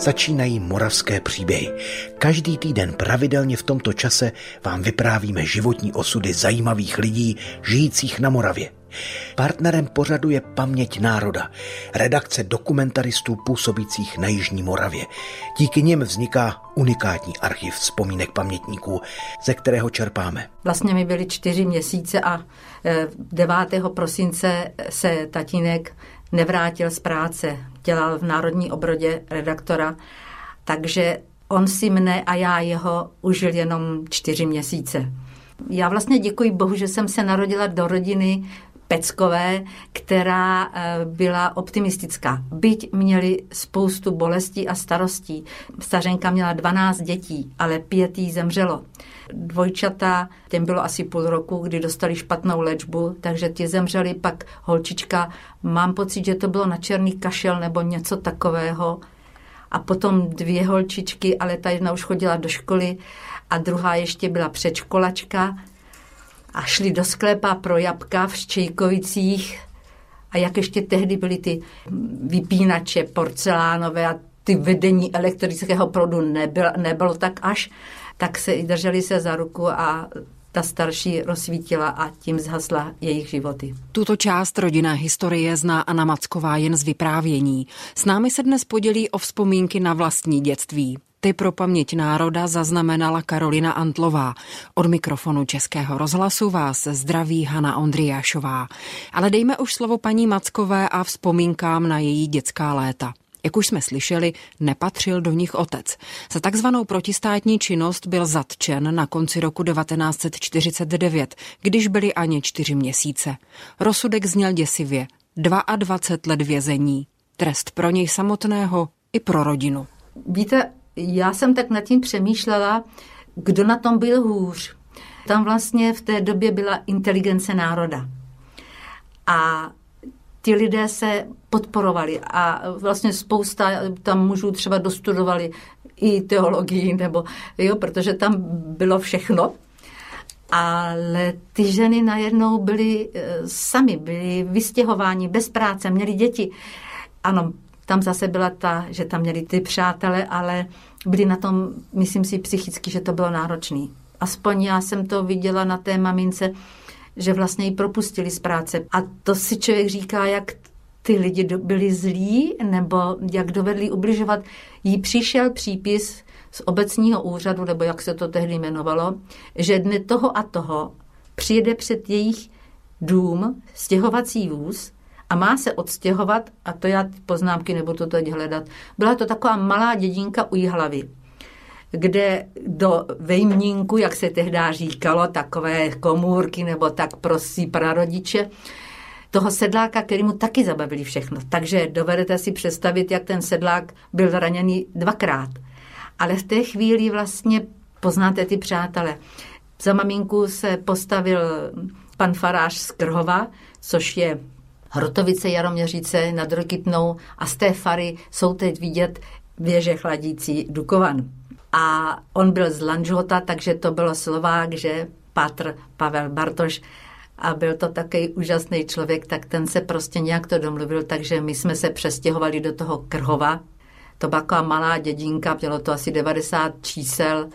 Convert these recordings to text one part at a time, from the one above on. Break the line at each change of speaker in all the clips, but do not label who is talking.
Začínají moravské příběhy. Každý týden pravidelně v tomto čase vám vyprávíme životní osudy zajímavých lidí žijících na Moravě. Partnerem pořadu je Paměť národa, redakce dokumentaristů působících na Jižní Moravě. Díky nim vzniká unikátní archiv vzpomínek pamětníků, ze kterého čerpáme.
Vlastně mi byly čtyři měsíce a 9. Eh, prosince se tatínek nevrátil z práce. Dělal v Národní obrodě redaktora, takže on si mne a já jeho užil jenom čtyři měsíce. Já vlastně děkuji Bohu, že jsem se narodila do rodiny Peckové, která eh, byla optimistická. Byť měli spoustu bolestí a starostí. Stařenka měla 12 dětí, ale pět jí zemřelo. Dvojčata, těm bylo asi půl roku, kdy dostali špatnou léčbu, takže ti zemřeli, pak holčička, mám pocit, že to bylo na černý kašel nebo něco takového. A potom dvě holčičky, ale ta jedna už chodila do školy a druhá ještě byla předškolačka a šli do sklepa pro jabka v Ščejkovicích a jak ještě tehdy byly ty vypínače porcelánové a ty vedení elektrického proudu nebylo, nebylo tak až, tak se drželi se za ruku a ta starší rozsvítila a tím zhasla jejich životy.
Tuto část rodinné historie zná Anna Macková jen z vyprávění. S námi se dnes podělí o vzpomínky na vlastní dětství. Ty pro paměť národa zaznamenala Karolina Antlová. Od mikrofonu Českého rozhlasu vás zdraví Hana Ondriášová. Ale dejme už slovo paní Mackové a vzpomínkám na její dětská léta. Jak už jsme slyšeli, nepatřil do nich otec. Za takzvanou protistátní činnost byl zatčen na konci roku 1949, když byly ani čtyři měsíce. Rozsudek zněl děsivě. 22 let vězení. Trest pro něj samotného i pro rodinu.
Víte, já jsem tak nad tím přemýšlela, kdo na tom byl hůř. Tam vlastně v té době byla inteligence národa. A ty lidé se podporovali a vlastně spousta tam mužů třeba dostudovali i teologii, nebo jo, protože tam bylo všechno. Ale ty ženy najednou byly e, sami, byly vystěhováni bez práce, měli děti. Ano, tam zase byla ta, že tam měli ty přátele, ale byli na tom, myslím si, psychicky, že to bylo náročné. Aspoň já jsem to viděla na té mamince, že vlastně ji propustili z práce. A to si člověk říká, jak ty lidi byli zlí, nebo jak dovedli ubližovat. Jí přišel přípis z obecního úřadu, nebo jak se to tehdy jmenovalo, že dne toho a toho přijede před jejich dům stěhovací vůz a má se odstěhovat, a to já poznámky nebudu to teď hledat, byla to taková malá dědinka u hlavy kde do vejmnínku, jak se tehdy říkalo, takové komůrky nebo tak prosí prarodiče, toho sedláka, který mu taky zabavili všechno. Takže dovedete si představit, jak ten sedlák byl zraněný dvakrát. Ale v té chvíli vlastně poznáte ty přátele. Za maminku se postavil pan farář z Krhova, což je Hrotovice Jaroměřice nad Rokytnou a z té fary jsou teď vidět věže chladící Dukovan. A on byl z Lanžhota, takže to bylo Slovák, že Pátr Pavel Bartoš a byl to takový úžasný člověk, tak ten se prostě nějak to domluvil, takže my jsme se přestěhovali do toho Krhova. To byla malá dědinka, mělo to asi 90 čísel,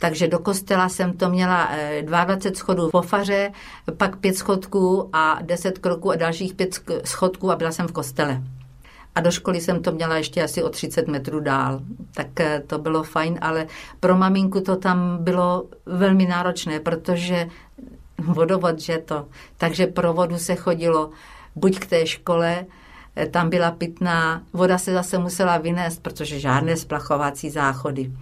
takže do kostela jsem to měla 22 eh, schodů po faře, pak 5 schodků a 10 kroků a dalších 5 schodků a byla jsem v kostele. A do školy jsem to měla ještě asi o 30 metrů dál. Tak eh, to bylo fajn, ale pro maminku to tam bylo velmi náročné, protože vodovod, že to. Takže pro vodu se chodilo buď k té škole, eh, tam byla pitná, voda se zase musela vynést, protože žádné splachovací záchody.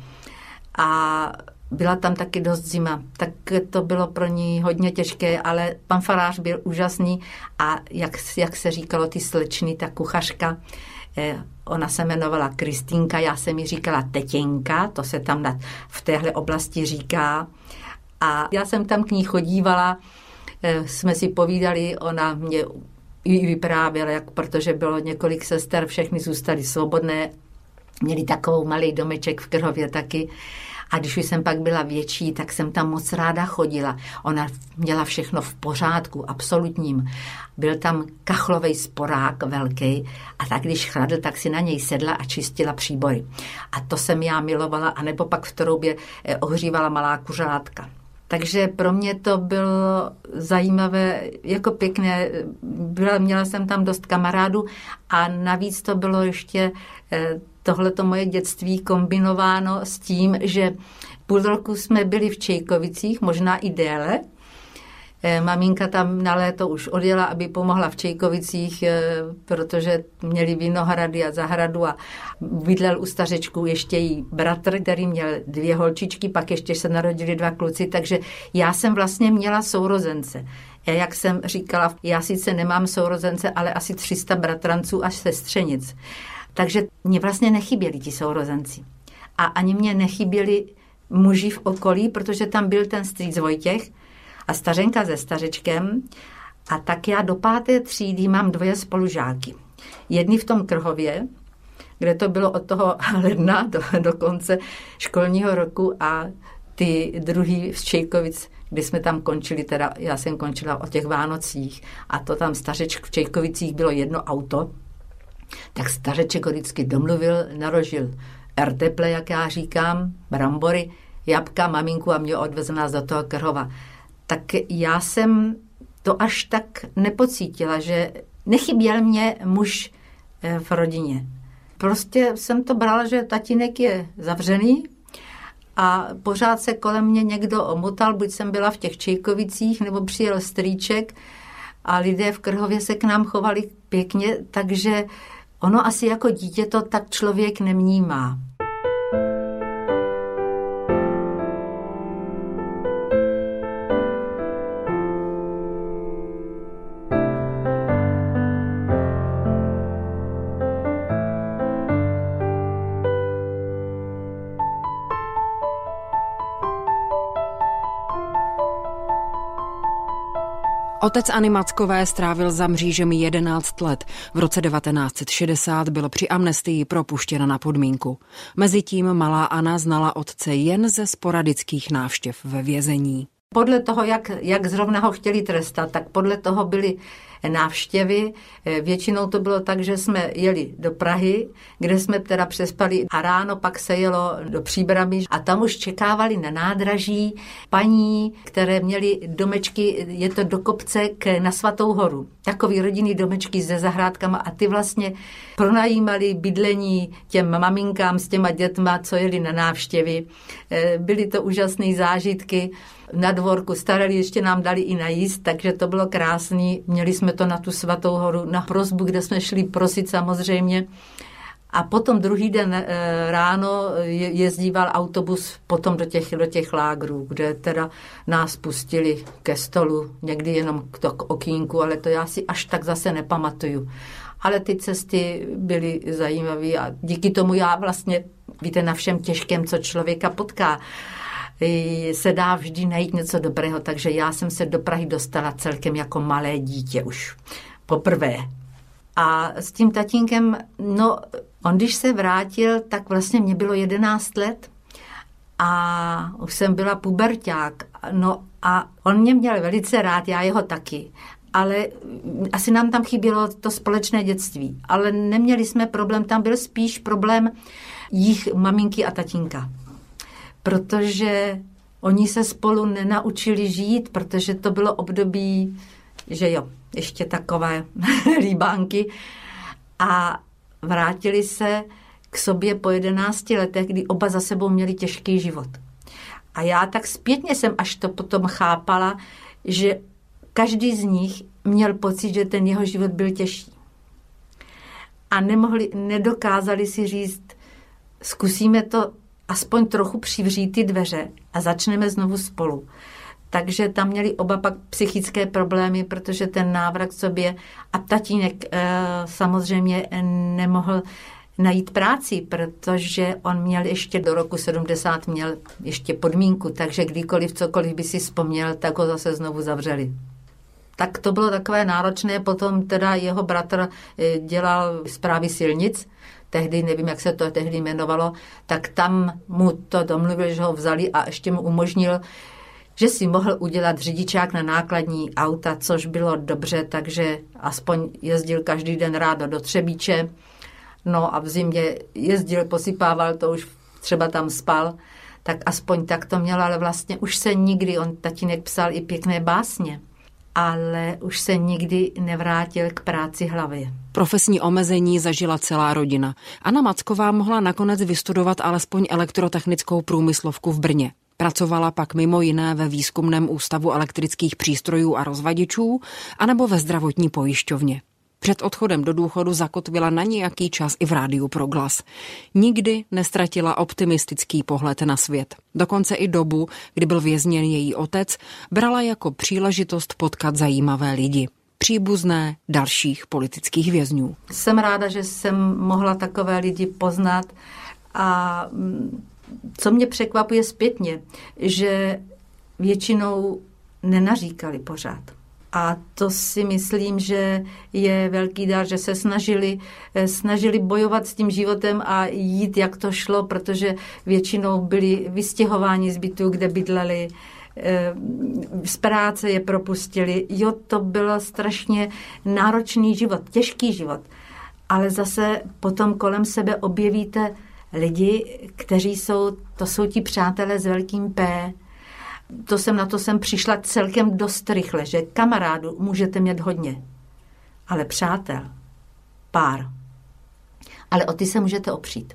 A byla tam taky dost zima, tak to bylo pro ní hodně těžké, ale pan farář byl úžasný a jak, jak se říkalo, ty slečny, ta kuchařka, eh, ona se jmenovala Kristýnka, já jsem mi říkala Tetěnka, to se tam na, v téhle oblasti říká. A já jsem tam k ní chodívala, eh, jsme si povídali, ona mě vyprávěla, jak, protože bylo několik sester, všechny zůstaly svobodné, měli takovou malý domeček v Krhově taky A když už jsem pak byla větší, tak jsem tam moc ráda chodila. Ona měla všechno v pořádku, absolutním. Byl tam kachlový sporák velký a tak když chladl, tak si na něj sedla a čistila příbory. A to jsem já milovala, anebo pak v troubě eh, ohřívala malá kuřátka. Takže pro mě to bylo zajímavé, jako pěkné. Byla, měla jsem tam dost kamarádů a navíc to bylo ještě eh, tohleto moje dětství kombinováno s tím, že půl roku jsme byli v Čejkovicích, možná i déle, Eh, maminka tam na léto už odjela, aby pomohla v Čejkovicích, eh, protože měli vinohrady a zahradu a bydlel u stařečku ještě jí bratr, který měl dvě holčičky, pak ještě se narodili dva kluci, takže já jsem vlastně měla sourozence. Já, jak jsem říkala, já sice nemám sourozence, ale asi 300 bratranců až sestřenic. Takže mě vlastně nechyběli ti sourozenci. A ani mě nechyběli muži v okolí, protože tam byl ten strýc Vojtěch, a stařenka se stařečkem. A tak já do páté třídy mám dvoje spolužáky. Jedni v tom Krhově, kde to bylo od toho ledna do, do konce školního roku a ty druhý z Čejkovic, kdy jsme tam končili, teda já jsem končila o těch Vánocích a to tam stařečk v Čejkovicích bylo jedno auto, tak stařeček ho vždycky domluvil, narožil erteple, jak já říkám, brambory, jabka, maminku a mě odvezl nás do toho Krhova tak já jsem to až tak nepocítila, že nechyběl mě muž eh, v rodině. Prostě jsem to brala, že tatínek je zavřený a pořád se kolem mě někdo omotal, buď jsem byla v těch Čejkovicích, nebo přijel strýček a lidé v Krhově se k nám chovali pěkně, takže ono asi jako dítě to tak člověk nemnímá.
Otec Ani Mackové strávil za mřížemi 11 let. V roce 1960 byl při amnestii propuštěna na podmínku. Mezitím malá Anna znala otce jen ze sporadických návštěv ve vězení.
Podle toho, jak, jak zrovna ho chtěli trestat, tak podle toho byly návštěvy. Eh, většinou to bylo tak, že jsme jeli do Prahy, kde jsme teda přespali a ráno pak se jelo do Příbramy a tam už čekávali na nádraží paní, které měly domečky, je to do kopce k, na Svatou horu. Takový rodinný domečky se zahrádkama a ty vlastně pronajímali bydlení těm maminkám s těma dětma, co jeli na návštěvy. Eh, byly to úžasné zážitky na dvorku, starali, ještě nám dali i najíst, takže to bylo krásný. Měli jsme to na tu svatou horu, na prozbu, kde jsme šli prosit samozřejmě. A potom druhý den e, ráno jezdíval autobus potom do těch, do těch lágrů, kde teda nás pustili ke stolu, někdy jenom k, to, k okýnku, ale to já si až tak zase nepamatuju. Ale ty cesty byly zajímavé a díky tomu já vlastně, víte, na všem těžkém, co člověka potká, se dá vždy najít něco dobrého, takže já jsem se do Prahy dostala celkem jako malé dítě už poprvé. A s tím tatínkem, no, on když se vrátil, tak vlastně mě bylo 11 let a už jsem byla puberták. No a on mě měl velice rád, já jeho taky. Ale asi nám tam chybělo to společné dětství. Ale neměli jsme problém, tam byl spíš problém jich maminky a tatínka protože oni se spolu nenaučili žít, protože to bylo období, že jo, ještě takové líbánky a vrátili se k sobě po 11 letech, kdy oba za sebou měli těžký život. A já tak zpětně jsem až to potom chápala, že každý z nich měl pocit, že ten jeho život byl těžší. A nemohli, nedokázali si říct, zkusíme to aspoň trochu přivřít ty dveře a začneme znovu spolu. Takže tam měli oba pak psychické problémy, protože ten návrat k sobě a tatínek e, samozřejmě nemohl najít práci, protože on měl ještě do roku 70 měl ještě podmínku, takže kdykoliv cokoliv by si vzpomněl, tak ho zase znovu zavřeli. Tak to bylo takové náročné, potom teda jeho bratr eh, dělal zprávy silnic, tehdy, nevím, jak se to tehdy jmenovalo, tak tam mu to domluvil, že ho vzali a ještě mu umožnil, že si mohl udělat řidičák na nákladní auta, což bylo dobře, takže aspoň jezdil každý den rádo do Třebíče. No a v zimě jezdil, posypával to už třeba tam spal, tak aspoň tak to měl, ale vlastně už se nikdy, on tatínek psal i pěkné básně, ale už se nikdy nevrátil k práci hlavy.
Profesní omezení zažila celá rodina. Anna Macková mohla nakonec vystudovat alespoň elektrotechnickou průmyslovku v Brně. Pracovala pak mimo jiné ve výzkumném ústavu elektrických přístrojů a rozvadičů anebo ve zdravotní pojišťovně. Před odchodem do důchodu zakotvila na nějaký čas i v rádiu Proglas. Nikdy nestratila optimistický pohled na svět. Dokonce i dobu, kdy byl vězněn její otec, brala jako příležitost potkat zajímavé lidi příbuzné dalších politických vězňů.
Jsem ráda, že jsem mohla takové lidi poznat a mm, co mě překvapuje zpětně, že většinou nenaříkali pořád. A to si myslím, že je velký dar, že se snažili, eh, snažili bojovat s tím životem a jít, jak to šlo, protože většinou byli vystěhováni z bytů, kde bydleli, z práce je propustili. Jo, to byl strašně náročný život, těžký život. Ale zase potom kolem sebe objevíte lidi, kteří jsou, to jsou ti přátelé s velkým P, to jsem na to jsem přišla celkem dost rychle, že kamarádu můžete mít hodně, ale přátel, pár. Ale o ty se můžete opřít.